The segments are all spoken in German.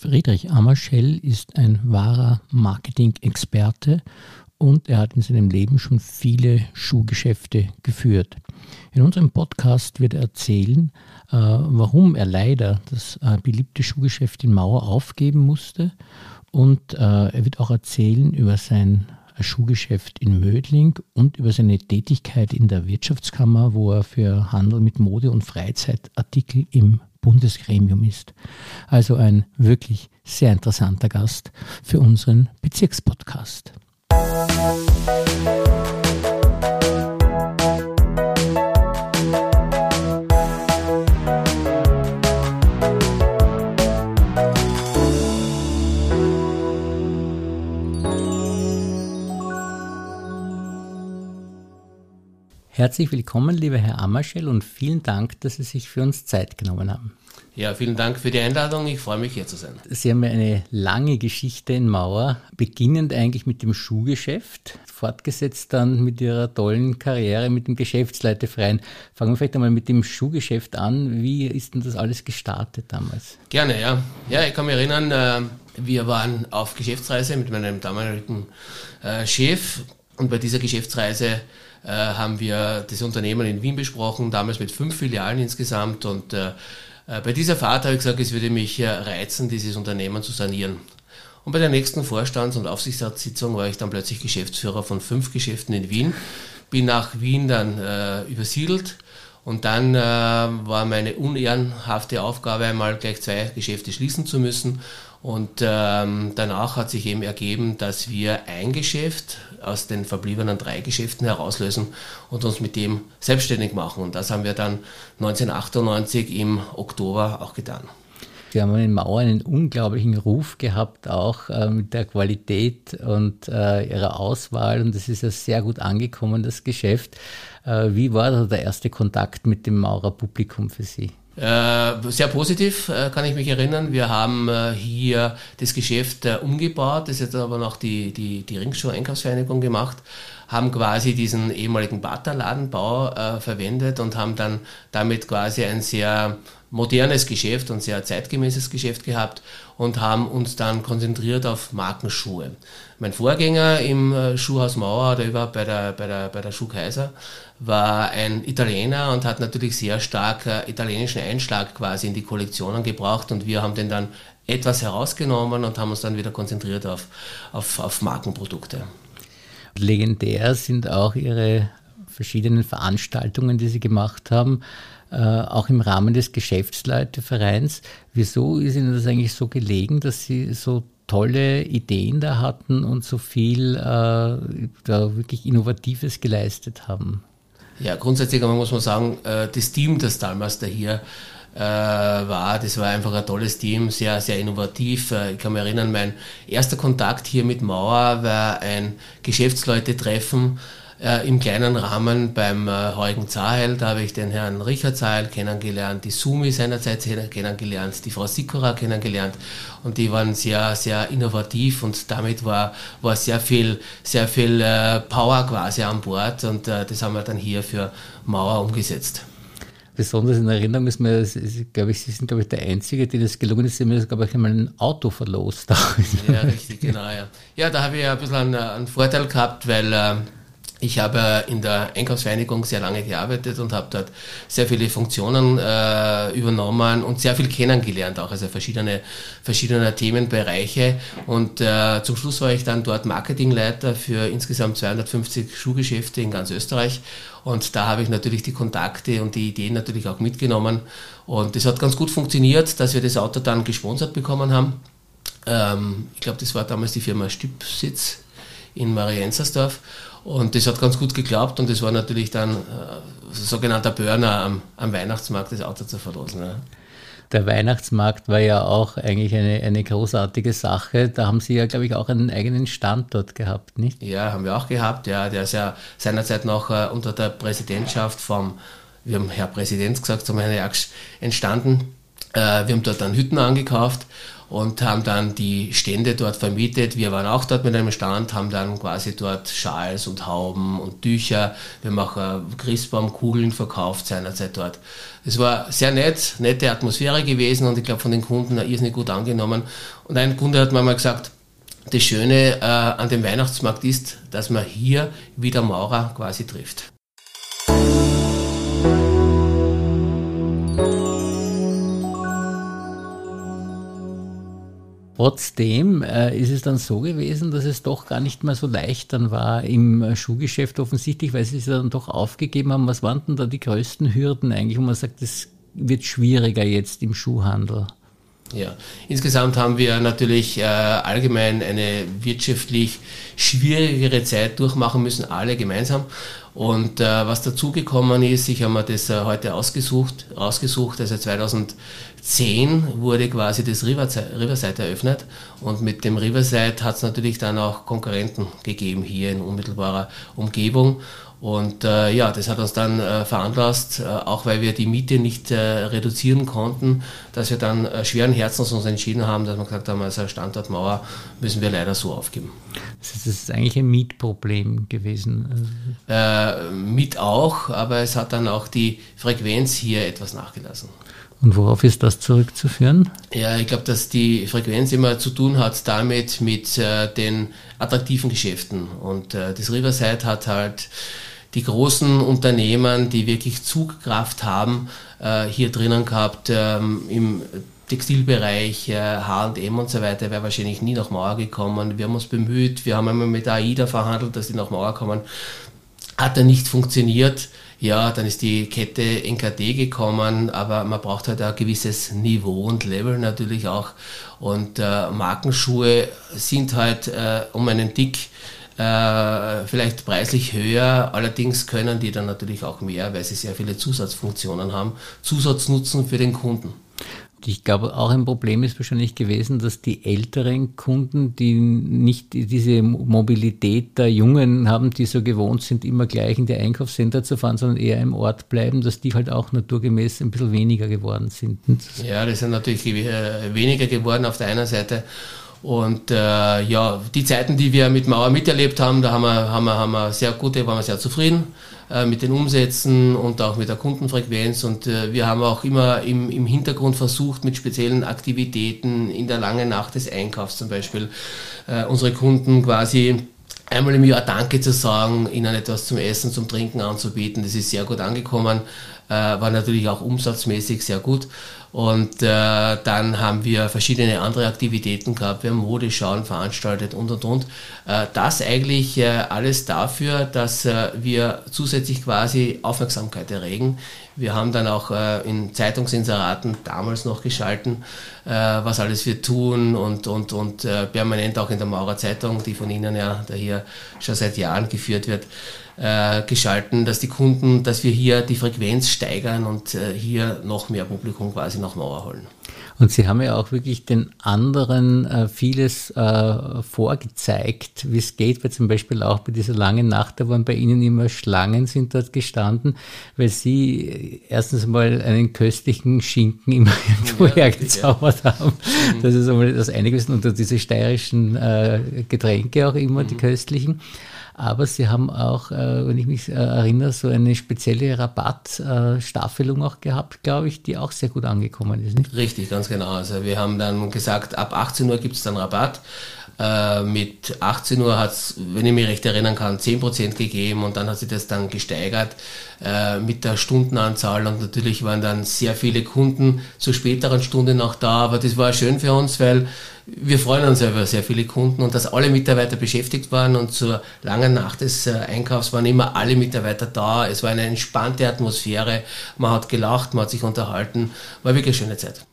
Friedrich Ammerschell ist ein wahrer Marketing-Experte und er hat in seinem Leben schon viele Schuhgeschäfte geführt. In unserem Podcast wird er erzählen, äh, warum er leider das äh, beliebte Schuhgeschäft in Mauer aufgeben musste und äh, er wird auch erzählen über sein Schuhgeschäft in Mödling und über seine Tätigkeit in der Wirtschaftskammer, wo er für Handel mit Mode und Freizeitartikel im Bundesgremium ist. Also ein wirklich sehr interessanter Gast für unseren Bezirkspodcast. Herzlich willkommen, lieber Herr Ammerschell, und vielen Dank, dass Sie sich für uns Zeit genommen haben. Ja, vielen Dank für die Einladung. Ich freue mich, hier zu sein. Sie haben ja eine lange Geschichte in Mauer, beginnend eigentlich mit dem Schuhgeschäft, fortgesetzt dann mit Ihrer tollen Karriere mit dem Geschäftsleiterverein. Fangen wir vielleicht einmal mit dem Schuhgeschäft an. Wie ist denn das alles gestartet damals? Gerne, ja. Ja, ich kann mich erinnern, äh, wir waren auf Geschäftsreise mit meinem damaligen äh, Chef und bei dieser Geschäftsreise äh, haben wir das Unternehmen in Wien besprochen, damals mit fünf Filialen insgesamt. Und äh, äh, bei dieser Fahrt habe ich gesagt, es würde mich reizen, dieses Unternehmen zu sanieren. Und bei der nächsten Vorstands- und Aufsichtsratssitzung war ich dann plötzlich Geschäftsführer von fünf Geschäften in Wien, bin nach Wien dann äh, übersiedelt und dann äh, war meine unehrenhafte Aufgabe einmal gleich zwei Geschäfte schließen zu müssen und ähm, danach hat sich eben ergeben, dass wir ein Geschäft aus den verbliebenen drei Geschäften herauslösen und uns mit dem selbstständig machen. Und das haben wir dann 1998 im Oktober auch getan. Sie haben in Mauer einen unglaublichen Ruf gehabt, auch äh, mit der Qualität und äh, ihrer Auswahl. Und das ist ja sehr gut angekommen, das Geschäft. Äh, wie war da der erste Kontakt mit dem Maurer Publikum für Sie? Äh, sehr positiv, äh, kann ich mich erinnern. Wir haben äh, hier das Geschäft umgebaut, das jetzt aber noch die, die, die Ringschuh-Einkaufsvereinigung gemacht, haben quasi diesen ehemaligen Bata-Ladenbau verwendet und haben dann damit quasi ein sehr modernes Geschäft und sehr zeitgemäßes Geschäft gehabt und haben uns dann konzentriert auf Markenschuhe. Mein Vorgänger im äh, Schuhhaus Mauer oder überhaupt bei der, bei der, bei der Schuhkaiser war ein Italiener und hat natürlich sehr stark äh, italienischen Einschlag quasi in die Kollektionen gebraucht und wir haben den dann etwas herausgenommen und haben uns dann wieder konzentriert auf, auf, auf Markenprodukte. Legendär sind auch Ihre verschiedenen Veranstaltungen, die Sie gemacht haben. Äh, auch im Rahmen des Geschäftsleitervereins. Wieso ist Ihnen das eigentlich so gelegen, dass Sie so tolle Ideen da hatten und so viel äh, da wirklich Innovatives geleistet haben? Ja, grundsätzlich muss man sagen, äh, das Team, das damals da hier war, das war einfach ein tolles Team, sehr, sehr innovativ. Ich kann mich erinnern, mein erster Kontakt hier mit Mauer war ein Geschäftsleute-Treffen äh, im kleinen Rahmen beim äh, Heugen Zahel. Da habe ich den Herrn Richard Zahel kennengelernt, die Sumi seinerzeit kennengelernt, die Frau Sikora kennengelernt und die waren sehr, sehr innovativ und damit war, war sehr viel, sehr viel äh, Power quasi an Bord und äh, das haben wir dann hier für Mauer umgesetzt besonders in Erinnerung ist mir, glaube ich, Sie sind, glaube ich, der Einzige, der das gelungen ist, haben, glaube ich, einmal ein Auto verlost. Ja, richtig, genau, ja. Ja, da habe ich ja ein bisschen einen, einen Vorteil gehabt, weil äh, ich habe in der Einkaufsvereinigung sehr lange gearbeitet und habe dort sehr viele Funktionen äh, übernommen und sehr viel kennengelernt, auch also verschiedene, verschiedene Themenbereiche. Und äh, zum Schluss war ich dann dort Marketingleiter für insgesamt 250 Schuhgeschäfte in ganz Österreich. Und da habe ich natürlich die Kontakte und die Ideen natürlich auch mitgenommen. Und das hat ganz gut funktioniert, dass wir das Auto dann gesponsert bekommen haben. Ähm, ich glaube, das war damals die Firma Stübsitz in Marienzersdorf. Und das hat ganz gut geklappt und das war natürlich dann äh, sogenannter Burner am, am, Weihnachtsmarkt, das Auto zu verlosen. Ja. Der Weihnachtsmarkt war ja auch eigentlich eine, eine großartige Sache. Da haben Sie ja, glaube ich, auch einen eigenen Standort gehabt, nicht? Ja, haben wir auch gehabt. Ja, der ist ja seinerzeit noch äh, unter der Präsidentschaft vom, wir haben Herr Präsident gesagt, zum Herrn Jaksch entstanden. Äh, wir haben dort dann Hütten angekauft und haben dann die Stände dort vermietet. Wir waren auch dort mit einem Stand, haben dann quasi dort Schals und Hauben und Tücher. Wir auch äh, Christbaumkugeln verkauft seinerzeit dort. Es war sehr nett, nette Atmosphäre gewesen und ich glaube von den Kunden irrsinnig gut angenommen. Und ein Kunde hat mir mal gesagt, das Schöne äh, an dem Weihnachtsmarkt ist, dass man hier wieder Maurer quasi trifft. Trotzdem äh, ist es dann so gewesen, dass es doch gar nicht mehr so leicht dann war im Schuhgeschäft offensichtlich, weil sie es dann doch aufgegeben haben. Was waren denn da die größten Hürden eigentlich, wo man sagt, es wird schwieriger jetzt im Schuhhandel? Ja, insgesamt haben wir natürlich äh, allgemein eine wirtschaftlich schwierigere Zeit durchmachen müssen, alle gemeinsam. Und äh, was dazugekommen ist, ich habe mir das äh, heute ausgesucht, rausgesucht, also 2010 wurde quasi das Riverside, Riverside eröffnet und mit dem Riverside hat es natürlich dann auch Konkurrenten gegeben hier in unmittelbarer Umgebung. Und äh, ja, das hat uns dann äh, veranlasst, äh, auch weil wir die Miete nicht äh, reduzieren konnten, dass wir dann äh, schweren Herzens uns entschieden haben, dass wir gesagt haben, also Standortmauer müssen wir leider so aufgeben. Das ist, das ist eigentlich ein Mietproblem gewesen. Äh, mit auch, aber es hat dann auch die Frequenz hier etwas nachgelassen. Und worauf ist das zurückzuführen? Ja, ich glaube, dass die Frequenz immer zu tun hat damit mit äh, den attraktiven Geschäften. Und äh, das Riverside hat halt die großen Unternehmen, die wirklich Zugkraft haben, äh, hier drinnen gehabt. Ähm, Im Textilbereich, H&M und so weiter, wäre wahrscheinlich nie nach Mauer gekommen. Wir haben uns bemüht, wir haben einmal mit AIDA verhandelt, dass die nach Mauer kommen. Hat er nicht funktioniert. Ja, dann ist die Kette NKD gekommen, aber man braucht halt ein gewisses Niveau und Level natürlich auch. Und äh, Markenschuhe sind halt äh, um einen Dick äh, vielleicht preislich höher, allerdings können die dann natürlich auch mehr, weil sie sehr viele Zusatzfunktionen haben, Zusatznutzen für den Kunden. Ich glaube, auch ein Problem ist wahrscheinlich gewesen, dass die älteren Kunden, die nicht diese Mobilität der Jungen haben, die so gewohnt sind, immer gleich in die Einkaufscenter zu fahren, sondern eher im Ort bleiben, dass die halt auch naturgemäß ein bisschen weniger geworden sind. Ja, die sind natürlich äh, weniger geworden auf der einen Seite. Und äh, ja, die Zeiten, die wir mit Mauer miterlebt haben, da haben wir, haben wir, haben wir sehr gute, waren wir sehr zufrieden äh, mit den Umsätzen und auch mit der Kundenfrequenz. Und äh, wir haben auch immer im, im Hintergrund versucht, mit speziellen Aktivitäten in der langen Nacht des Einkaufs zum Beispiel äh, unsere Kunden quasi einmal im Jahr Danke zu sagen, ihnen etwas zum Essen, zum Trinken anzubieten. Das ist sehr gut angekommen, äh, war natürlich auch umsatzmäßig sehr gut. Und äh, dann haben wir verschiedene andere Aktivitäten gehabt. Wir haben Modeschauen veranstaltet und und und. Äh, das eigentlich äh, alles dafür, dass äh, wir zusätzlich quasi Aufmerksamkeit erregen. Wir haben dann auch äh, in Zeitungsinseraten damals noch geschalten, äh, was alles wir tun und, und, und äh, permanent auch in der Maurer Zeitung, die von Ihnen ja da hier schon seit Jahren geführt wird, äh, geschalten, dass die Kunden, dass wir hier die Frequenz steigern und äh, hier noch mehr Publikum quasi nach Mauer holen. Und Sie haben ja auch wirklich den anderen äh, vieles äh, vorgezeigt, wie es geht, weil zum Beispiel auch bei dieser langen Nacht, da waren bei Ihnen immer Schlangen sind dort gestanden, weil Sie äh, erstens mal einen köstlichen Schinken immer irgendwo ja, hergezaubert ja. haben. Mhm. Das ist einmal das eine gewesen und diese steirischen äh, Getränke auch immer, mhm. die köstlichen. Aber sie haben auch, äh, wenn ich mich äh, erinnere, so eine spezielle Rabattstaffelung auch gehabt, glaube ich, die auch sehr gut angekommen ist. Nicht? Richtig, ganz genau. Also wir haben dann gesagt, ab 18 Uhr gibt es dann Rabatt. Äh, mit 18 Uhr hat es, wenn ich mich recht erinnern kann, 10% gegeben und dann hat sich das dann gesteigert äh, mit der Stundenanzahl und natürlich waren dann sehr viele Kunden zur späteren Stunde noch da, aber das war schön für uns, weil wir freuen uns über sehr viele Kunden und dass alle Mitarbeiter beschäftigt waren und zur langen Nacht des äh, Einkaufs waren immer alle Mitarbeiter da. Es war eine entspannte Atmosphäre. Man hat gelacht, man hat sich unterhalten. War wirklich eine schöne Zeit.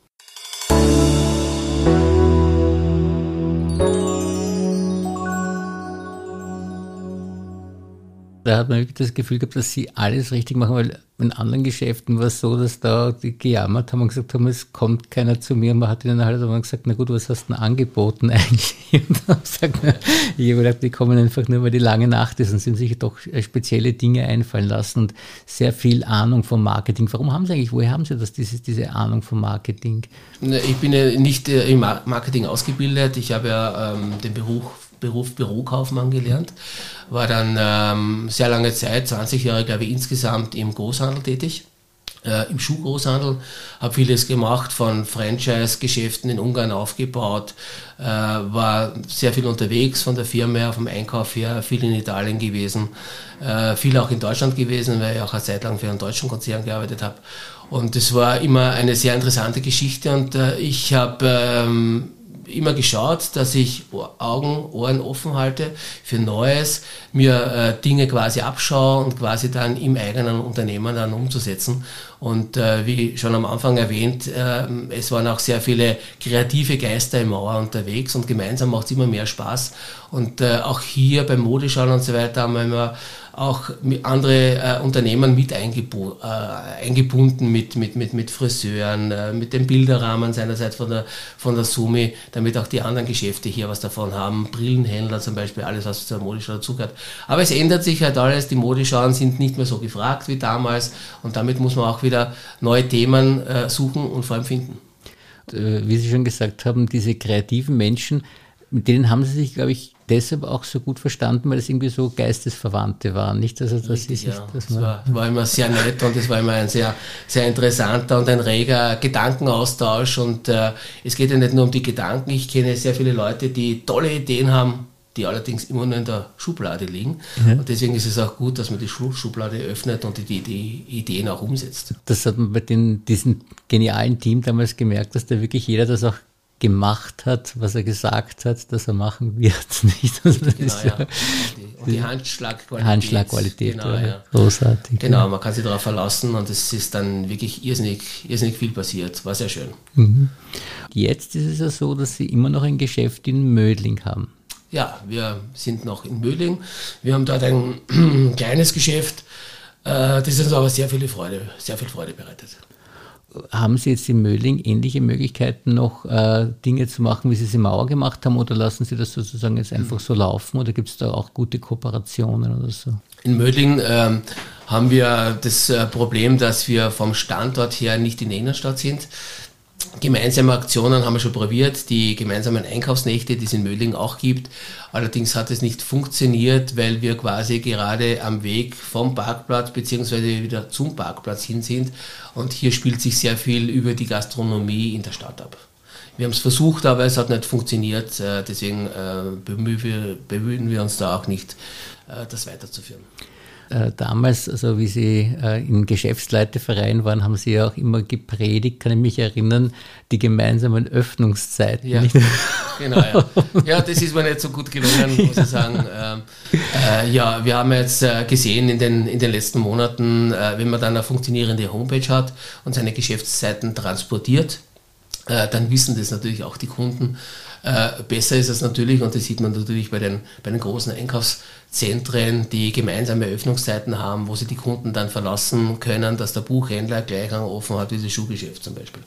Da hat man wirklich das Gefühl gehabt, dass sie alles richtig machen, weil in anderen Geschäften war es so, dass da die gejammert haben und gesagt haben, es kommt keiner zu mir. Und man hat ihnen halt aber gesagt, na gut, was hast du denn angeboten eigentlich? Und dann gesagt, na, ich habe gedacht, die kommen einfach nur, weil die lange Nacht ist und haben sich doch spezielle Dinge einfallen lassen und sehr viel Ahnung vom Marketing. Warum haben sie eigentlich, woher haben sie das, diese, diese Ahnung vom Marketing? Ich bin ja nicht äh, im Marketing ausgebildet. Ich habe ja ähm, den Beruf Beruf Bürokaufmann gelernt, war dann ähm, sehr lange Zeit, 20 Jahre glaube ich insgesamt im Großhandel tätig, äh, im Schuhgroßhandel, habe vieles gemacht, von Franchise-Geschäften in Ungarn aufgebaut, äh, war sehr viel unterwegs von der Firma her, vom Einkauf her, viel in Italien gewesen, äh, viel auch in Deutschland gewesen, weil ich auch eine Zeit lang für einen deutschen Konzern gearbeitet habe. Und es war immer eine sehr interessante Geschichte und äh, ich habe ähm, immer geschaut, dass ich Augen, Ohren offen halte für Neues, mir äh, Dinge quasi abschaue und quasi dann im eigenen Unternehmen dann umzusetzen. Und äh, wie schon am Anfang erwähnt, äh, es waren auch sehr viele kreative Geister im Mauer unterwegs und gemeinsam macht es immer mehr Spaß. Und äh, auch hier beim Modeschauen und so weiter haben wir immer auch andere äh, Unternehmen mit eingebu äh, eingebunden, mit, mit, mit, mit Friseuren, äh, mit dem Bilderrahmen seinerseits von der, von der Sumi, damit auch die anderen Geschäfte hier was davon haben. Brillenhändler zum Beispiel, alles, was zur Modeschau dazugehört. Aber es ändert sich halt alles, die Modeschauen sind nicht mehr so gefragt wie damals und damit muss man auch wieder neue Themen äh, suchen und vor allem finden. Äh, wie Sie schon gesagt haben, diese kreativen Menschen, mit denen haben Sie sich, glaube ich, deshalb auch so gut verstanden, weil es irgendwie so Geistesverwandte waren, nicht? Also das Richtig, ist, ja. das war, war, immer sehr nett und es war immer ein sehr, sehr interessanter und ein reger Gedankenaustausch und äh, es geht ja nicht nur um die Gedanken, ich kenne sehr viele Leute, die tolle Ideen haben, die allerdings immer nur in der Schublade liegen. Ja. Und deswegen ist es auch gut, dass man die Schublade öffnet und die, die Ideen auch umsetzt. Das hat man bei den, diesem genialen Team damals gemerkt, dass da wirklich jeder das auch gemacht hat, was er gesagt hat, dass er machen wird. Nicht? Also genau, ja. Die, und die Handschlagqualität. Handschlagqualität, genau, ja. großartig. Genau, ja. man kann sich darauf verlassen und es ist dann wirklich irrsinnig, irrsinnig viel passiert. War sehr schön. Mhm. Jetzt ist es ja so, dass Sie immer noch ein Geschäft in Mödling haben. Ja, wir sind noch in Mödling. Wir haben dort ein kleines Geschäft, äh, das uns aber sehr viele Freude, sehr viel Freude bereitet haben Sie jetzt in Mödling ähnliche Möglichkeiten noch äh, Dinge zu machen, wie Sie es in Mauer gemacht haben oder lassen Sie das sozusagen jetzt einfach so laufen oder gibt es da auch gute Kooperationen oder so? In Mödling ähm, haben wir das äh, Problem, dass wir vom Standort her nicht in der Innenstadt sind. Gemeinsame Aktionen haben wir schon probiert, die gemeinsamen Einkaufsnächte, die es in Mödling auch gibt. Allerdings hat es nicht funktioniert, weil wir quasi gerade am Weg vom Parkplatz bzw. wieder zum Parkplatz hin sind. Und hier spielt sich sehr viel über die Gastronomie in der Stadt ab. Wir haben es versucht, aber es hat nicht funktioniert. Äh, deswegen äh, bemühen wir uns da auch nicht, äh, das weiterzuführen. Äh, damals, also wie Sie äh, im Geschäftsleiterverein waren, haben Sie ja auch immer gepredigt, kann ich mich erinnern, die gemeinsamen Öffnungszeiten. Ja, genau, ja. ja, das ist mir nicht so gut gelungen, muss ich sagen. Ähm, äh, ja, wir haben jetzt äh, gesehen in den, in den letzten Monaten, äh, wenn man dann eine funktionierende Homepage hat und seine Geschäftszeiten transportiert, dann wissen das natürlich auch die Kunden. Äh, besser ist es natürlich, und das sieht man natürlich bei den, bei den großen Einkaufszentren, die gemeinsame Öffnungszeiten haben, wo sie die Kunden dann verlassen können, dass der Buchhändler gleich offen hat wie das Schuhgeschäft zum Beispiel.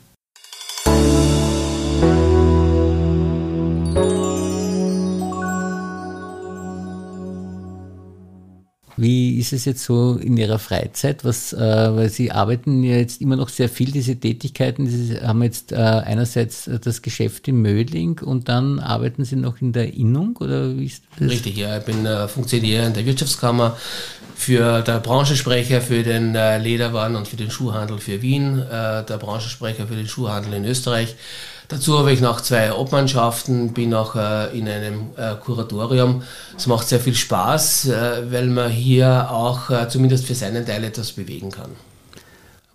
Wie ist es jetzt so in Ihrer Freizeit? Was, äh, weil Sie arbeiten ja jetzt immer noch sehr viel, diese Tätigkeiten. Sie haben jetzt äh, einerseits das Geschäft in Mödling und dann arbeiten Sie noch in der Innung oder wie ist das? Richtig, ja. Ich bin äh, Funktionär in der Wirtschaftskammer für der Branchensprecher für den äh, Lederwaren und für den Schuhhandel für Wien, äh, der Branchensprecher für den Schuhhandel in Österreich Dazu habe ich noch zwei Obmannschaften, bin auch äh, in einem äh, Kuratorium. Es macht sehr viel Spaß, äh, weil man hier auch zumindest für seinen Teil etwas bewegen kann.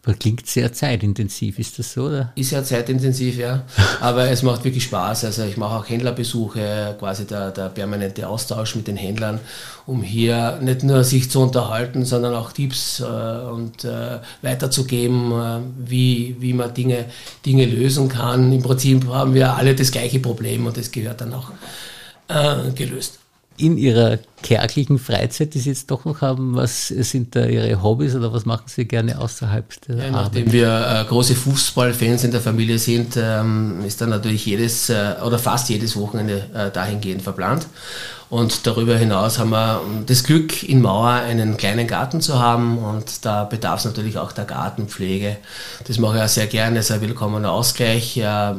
Aber klingt sehr zeitintensiv, ist das so? Oder? Ist ja zeitintensiv, ja. Aber es macht wirklich Spaß. Also ich mache auch Händlerbesuche, quasi der, der permanente Austausch mit den Händlern, um hier nicht nur sich zu unterhalten, sondern auch Tipps äh, und äh, weiterzugeben, äh, wie, wie man Dinge, Dinge lösen kann. Im Prinzip haben wir alle das gleiche Problem und das gehört dann auch äh, gelöst. In Ihrer kärglichen Freizeit, die Sie jetzt doch noch haben, was sind da Ihre Hobbys oder was machen Sie gerne außerhalb der ja, Arbeit? Nachdem wir äh, große Fußballfans in der Familie sind, ähm, ist dann natürlich jedes äh, oder fast jedes Wochenende äh, dahingehend verplant. Und darüber hinaus haben wir das Glück, in Mauer einen kleinen Garten zu haben und da bedarf es natürlich auch der Gartenpflege. Das mache ich auch sehr gerne, das ist ein willkommener Ausgleich. Ja,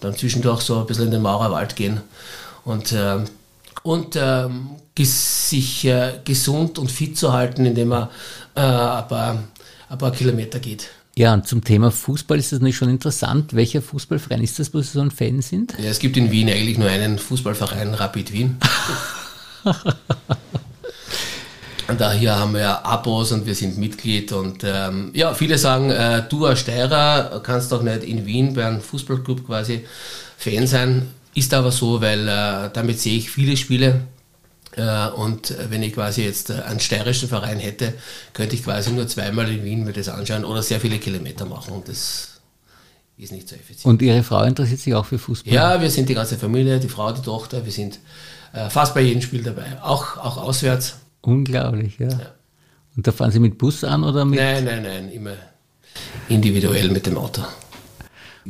dann zwischendurch so ein bisschen in den Maurerwald gehen und, äh, und äh, sich äh, gesund und fit zu halten, indem man äh, ein, paar, ein paar Kilometer geht. Ja, und zum Thema Fußball ist das natürlich schon interessant. Welcher Fußballverein ist das, wo Sie so ein Fan sind? Ja, es gibt in Wien eigentlich nur einen Fußballverein, Rapid Wien. und daher haben wir ja Abos und wir sind Mitglied. Und ähm, ja, viele sagen, äh, du als Steirer kannst doch nicht in Wien bei einem Fußballclub quasi Fan sein. Ist aber so, weil äh, damit sehe ich viele Spiele äh, und wenn ich quasi jetzt äh, einen steirischen Verein hätte, könnte ich quasi nur zweimal in Wien mir das anschauen oder sehr viele Kilometer machen und das ist nicht so effizient. Und Ihre Frau interessiert sich auch für Fußball? Ja, wir sind die ganze Familie, die Frau, die Tochter, wir sind äh, fast bei jedem Spiel dabei, auch, auch auswärts. Unglaublich, ja. ja. Und da fahren Sie mit Bus an oder mit? Nein, nein, nein, immer individuell mit dem Auto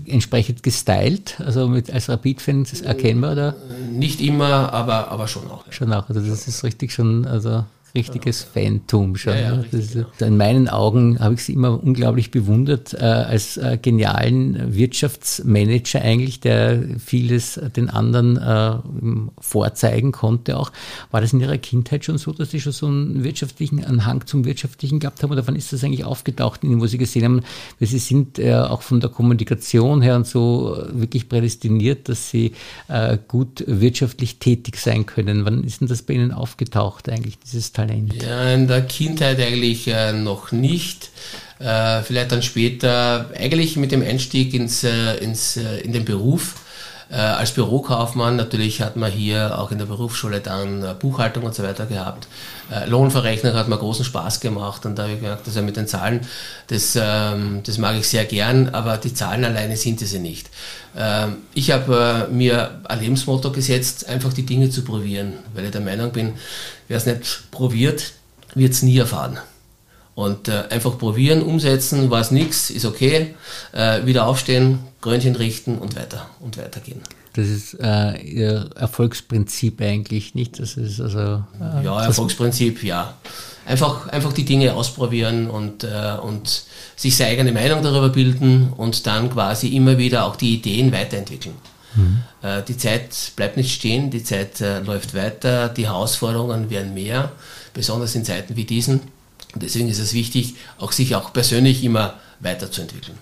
entsprechend gestylt, also mit, als Rapid-Fan erkennbar? Oder? Nicht immer, aber, aber schon auch. Schon auch, also das ist richtig schon, also richtiges Fantum schon. Ja, ja, richtig, genau. In meinen Augen habe ich sie immer unglaublich bewundert äh, als äh, genialen Wirtschaftsmanager eigentlich, der vieles den anderen äh, vorzeigen konnte auch. War das in Ihrer Kindheit schon so, dass Sie schon so einen wirtschaftlichen, einen Hang zum Wirtschaftlichen gehabt haben oder wann ist das eigentlich aufgetaucht, wo Sie gesehen haben, weil Sie sind äh, auch von der Kommunikation her und so wirklich prädestiniert, dass Sie äh, gut wirtschaftlich tätig sein können. Wann ist denn das bei Ihnen aufgetaucht eigentlich, dieses Talent? Talent? Ja, in der Kindheit eigentlich äh, noch nicht. Äh, vielleicht dann später, eigentlich mit dem Einstieg ins, äh, ins, äh, in den Beruf. Äh, als Bürokaufmann natürlich hat man hier auch in der Berufsschule dann äh, Buchhaltung und so weiter gehabt. Äh, Lohnverrechnung hat mir großen Spaß gemacht und da habe ich gemerkt, also mit den Zahlen, das, ähm, das mag ich sehr gern, aber die Zahlen alleine sind es ja nicht. Ähm, ich habe mir ein Lebensmotto gesetzt, einfach die Dinge zu probieren, weil ich der Meinung bin, wer es nicht probiert, wird es nie erfahren. Und äh, einfach probieren, umsetzen, war es nichts, ist okay, äh, wieder aufstehen, Krönchen richten und weiter und weitergehen. Das ist äh, Ihr Erfolgsprinzip eigentlich, nicht? Das ist also. Äh, ja, Erfolgsprinzip, ja. Einfach, einfach die Dinge ausprobieren und, äh, und sich seine eigene Meinung darüber bilden und dann quasi immer wieder auch die Ideen weiterentwickeln. Mhm. Äh, die Zeit bleibt nicht stehen, die Zeit äh, läuft weiter, die Herausforderungen werden mehr, besonders in Zeiten wie diesen. Und deswegen ist es wichtig, auch sich auch persönlich immer weiterzuentwickeln.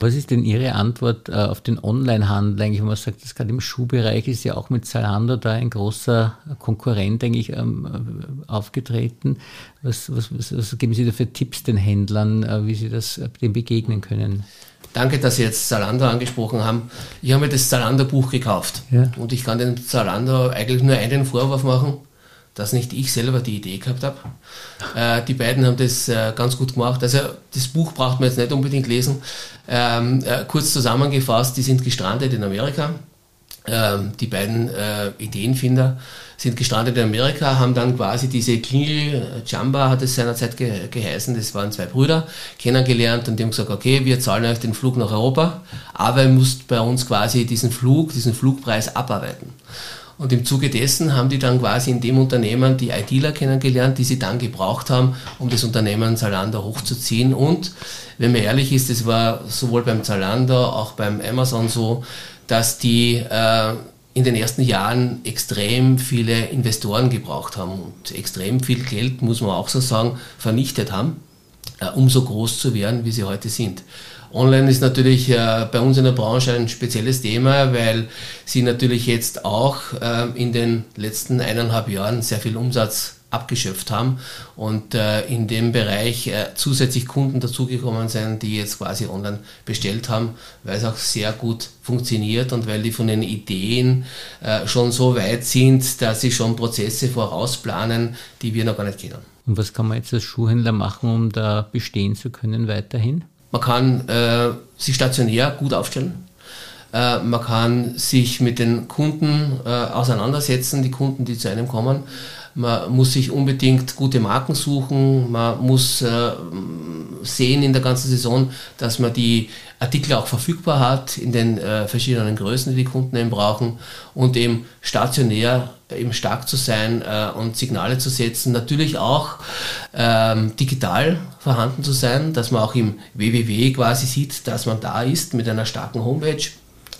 Was ist denn Ihre Antwort äh, auf den Onlinehandel eigentlich, wenn man sagt, dass gerade im Schuhbereich ist ja auch mit Zalando da ein großer Konkurrent eigentlich ähm, aufgetreten. Was, was, was, geben Sie da für Tipps den Händlern, äh, wie sie das äh, dem begegnen können? Danke, dass Sie jetzt Zalando angesprochen haben. Ich habe mir das Zalando-Buch gekauft ja. und ich kann dem Zalando eigentlich nur einen Vorwurf machen dass nicht ich selber die Idee gehabt habe. Äh, die beiden haben das äh, ganz gut gemacht. Also das Buch braucht man jetzt nicht unbedingt lesen. Ähm, äh, kurz zusammengefasst, die sind gestrandet in Amerika. Ähm, die beiden äh, Ideenfinder sind gestrandet in Amerika, haben dann quasi diese Klingel, Jamba hat es seinerzeit ge geheißen, das waren zwei Brüder, kennengelernt und die haben gesagt, okay, wir zahlen euch den Flug nach Europa, aber ihr müsst bei uns quasi diesen Flug, diesen Flugpreis abarbeiten. Und im Zuge dessen haben die dann quasi in dem Unternehmen die ITler kennengelernt, die sie dann gebraucht haben, um das Unternehmen Zalando hochzuziehen. Und wenn man ehrlich ist, es war sowohl beim Zalando, auch beim Amazon so, dass die äh, in den ersten Jahren extrem viele Investoren gebraucht haben und extrem viel Geld, muss man auch so sagen, vernichtet haben, äh, um so groß zu werden, wie sie heute sind. Online ist natürlich äh, bei uns in der Branche ein spezielles Thema, weil sie natürlich jetzt auch äh, in den letzten eineinhalb Jahren sehr viel Umsatz abgeschöpft haben und äh, in dem Bereich äh, zusätzlich Kunden dazugekommen sind, die jetzt quasi online bestellt haben, weil es auch sehr gut funktioniert und weil die von den Ideen äh, schon so weit sind, dass sie schon Prozesse vorausplanen, die wir noch gar nicht kennen. Und was kann man jetzt als Schuhhändler machen, um da bestehen zu können weiterhin? man kann äh, sich stationär gut aufstellen. Äh, man kann sich mit den Kunden äh, auseinandersetzen, die Kunden, die zu einem kommen. Man muss sich unbedingt gute Marken suchen. Man muss äh, sehen in der ganzen Saison, dass man die Artikel auch verfügbar hat in den äh, verschiedenen Größen, die die Kunden eben brauchen und eben stationär eben stark zu sein äh, und Signale zu setzen. Natürlich auch ähm, digital vorhanden zu sein, dass man auch im www quasi sieht, dass man da ist mit einer starken Homepage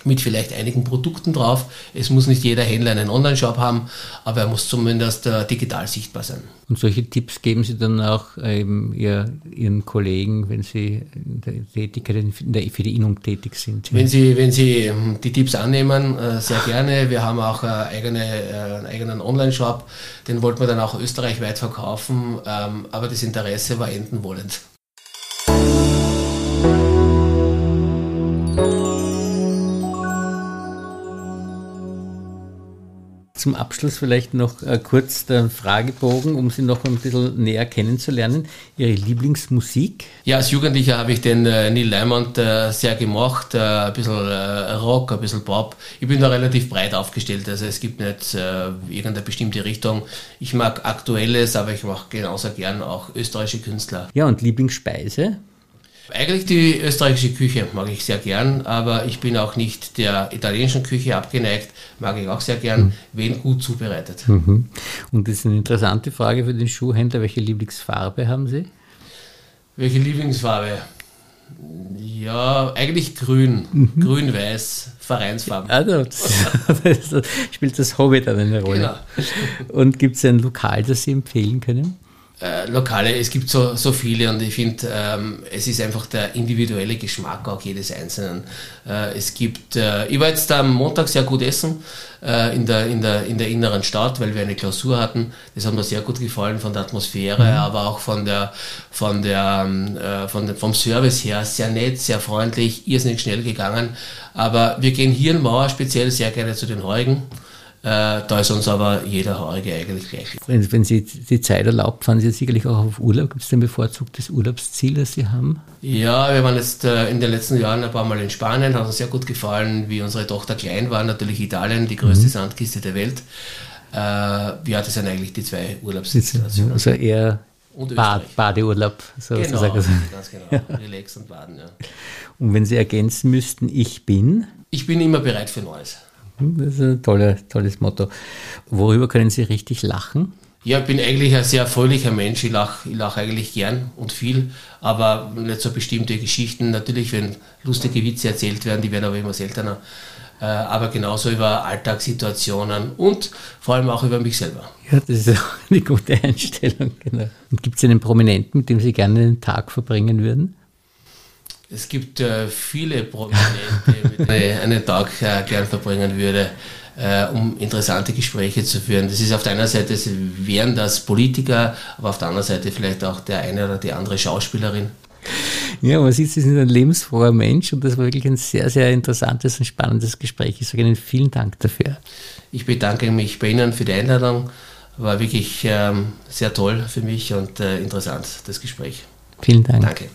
mit vielleicht einigen Produkten drauf. Es muss nicht jeder Händler einen Online-Shop haben, aber er muss zumindest äh, digital sichtbar sein. Und solche Tipps geben Sie dann auch ähm, ihr, Ihren Kollegen, wenn Sie in der Tätigkeit in der, für die Innung tätig sind? Wenn Sie, wenn Sie ähm, die Tipps annehmen, äh, sehr gerne. Wir haben auch äh, eigene, äh, einen eigenen Online-Shop, den wollten wir dann auch österreichweit verkaufen, ähm, aber das Interesse war enden Zum Abschluss vielleicht noch äh, kurz der Fragebogen, um Sie noch ein bisschen näher kennenzulernen. Ihre Lieblingsmusik? Ja, als Jugendlicher habe ich den äh, Neil Diamond äh, sehr gemocht. Äh, ein bisschen äh, Rock, ein bisschen Pop. Ich bin da relativ breit aufgestellt. Also es gibt nicht äh, irgendeine bestimmte Richtung. Ich mag Aktuelles, aber ich mache genauso gern auch österreichische Künstler. Ja, und Lieblingsspeise? Eigentlich die österreichische Küche mag ich sehr gern, aber ich bin auch nicht der italienischen Küche abgeneigt, mag ich auch sehr gern, mhm. wenn gut zubereitet. Mhm. Und das ist eine interessante Frage für den Schuhhändler. Welche Lieblingsfarbe haben Sie? Welche Lieblingsfarbe? Ja, eigentlich grün. Mhm. Grün-Weiß, Vereinsfarben. Also, das, spielt das Hobby dann eine Rolle. Genau. Und gibt es ein Lokal, das Sie empfehlen können? Äh, Lokale, es gibt so, so viele und ich finde, ähm, es ist einfach der individuelle Geschmack auch jedes Einzelnen. Äh, es gibt, äh, ich war jetzt am Montag sehr gut essen äh, in, der, in, der, in der inneren Stadt, weil wir eine Klausur hatten. Das hat mir sehr gut gefallen von der Atmosphäre, mhm. aber auch von der, von der, ähm, äh, von der, vom Service her. Sehr nett, sehr freundlich, irrsinnig schnell gegangen. Aber wir gehen hier in Mauer speziell sehr gerne zu den Heugen. Äh, da ist uns aber jeder Haarige eigentlich gleich. Wenn, wenn Sie die Zeit erlaubt, fahren Sie sicherlich auch auf Urlaub. Gibt es ein bevorzugtes Urlaubsziel, das Sie haben? Ja, wir waren jetzt äh, in den letzten Jahren ein paar Mal in Spanien, hat uns sehr gut gefallen, wie unsere Tochter klein war. Natürlich Italien, die größte mhm. Sandkiste der Welt. Äh, ja, das sind eigentlich die zwei Urlaubssituationen. Also eher Bad, Badeurlaub sozusagen. Genau, ganz genau. Relax und baden, ja. Und wenn Sie ergänzen müssten, ich bin? Ich bin immer bereit für Neues. Das ist ein tolle, tolles Motto. Worüber können Sie richtig lachen? Ja, ich bin eigentlich ein sehr fröhlicher Mensch. Ich lache ich lach eigentlich gern und viel, aber nicht so bestimmte Geschichten. Natürlich, wenn lustige Witze erzählt werden, die werden aber immer seltener. Äh, aber genauso über Alltagssituationen und vor allem auch über mich selber. Ja, das ist auch eine gute Einstellung. Genau. Und gibt es einen Prominenten, mit dem Sie gerne den Tag verbringen würden? Es gibt äh, viele Prominente, mit denen ich einen Tag äh, gern verbringen würde, äh, um interessante Gespräche zu führen. Das ist auf der einen Seite wären das Politiker, aber auf der anderen Seite vielleicht auch der eine oder die andere Schauspielerin. Ja, man sieht, Sie sind ein lebensfroher Mensch und das war wirklich ein sehr, sehr interessantes und spannendes Gespräch. Ich sage Ihnen vielen Dank dafür. Ich bedanke mich bei Ihnen für die Einladung. War wirklich ähm, sehr toll für mich und äh, interessant, das Gespräch. Vielen Dank. Danke.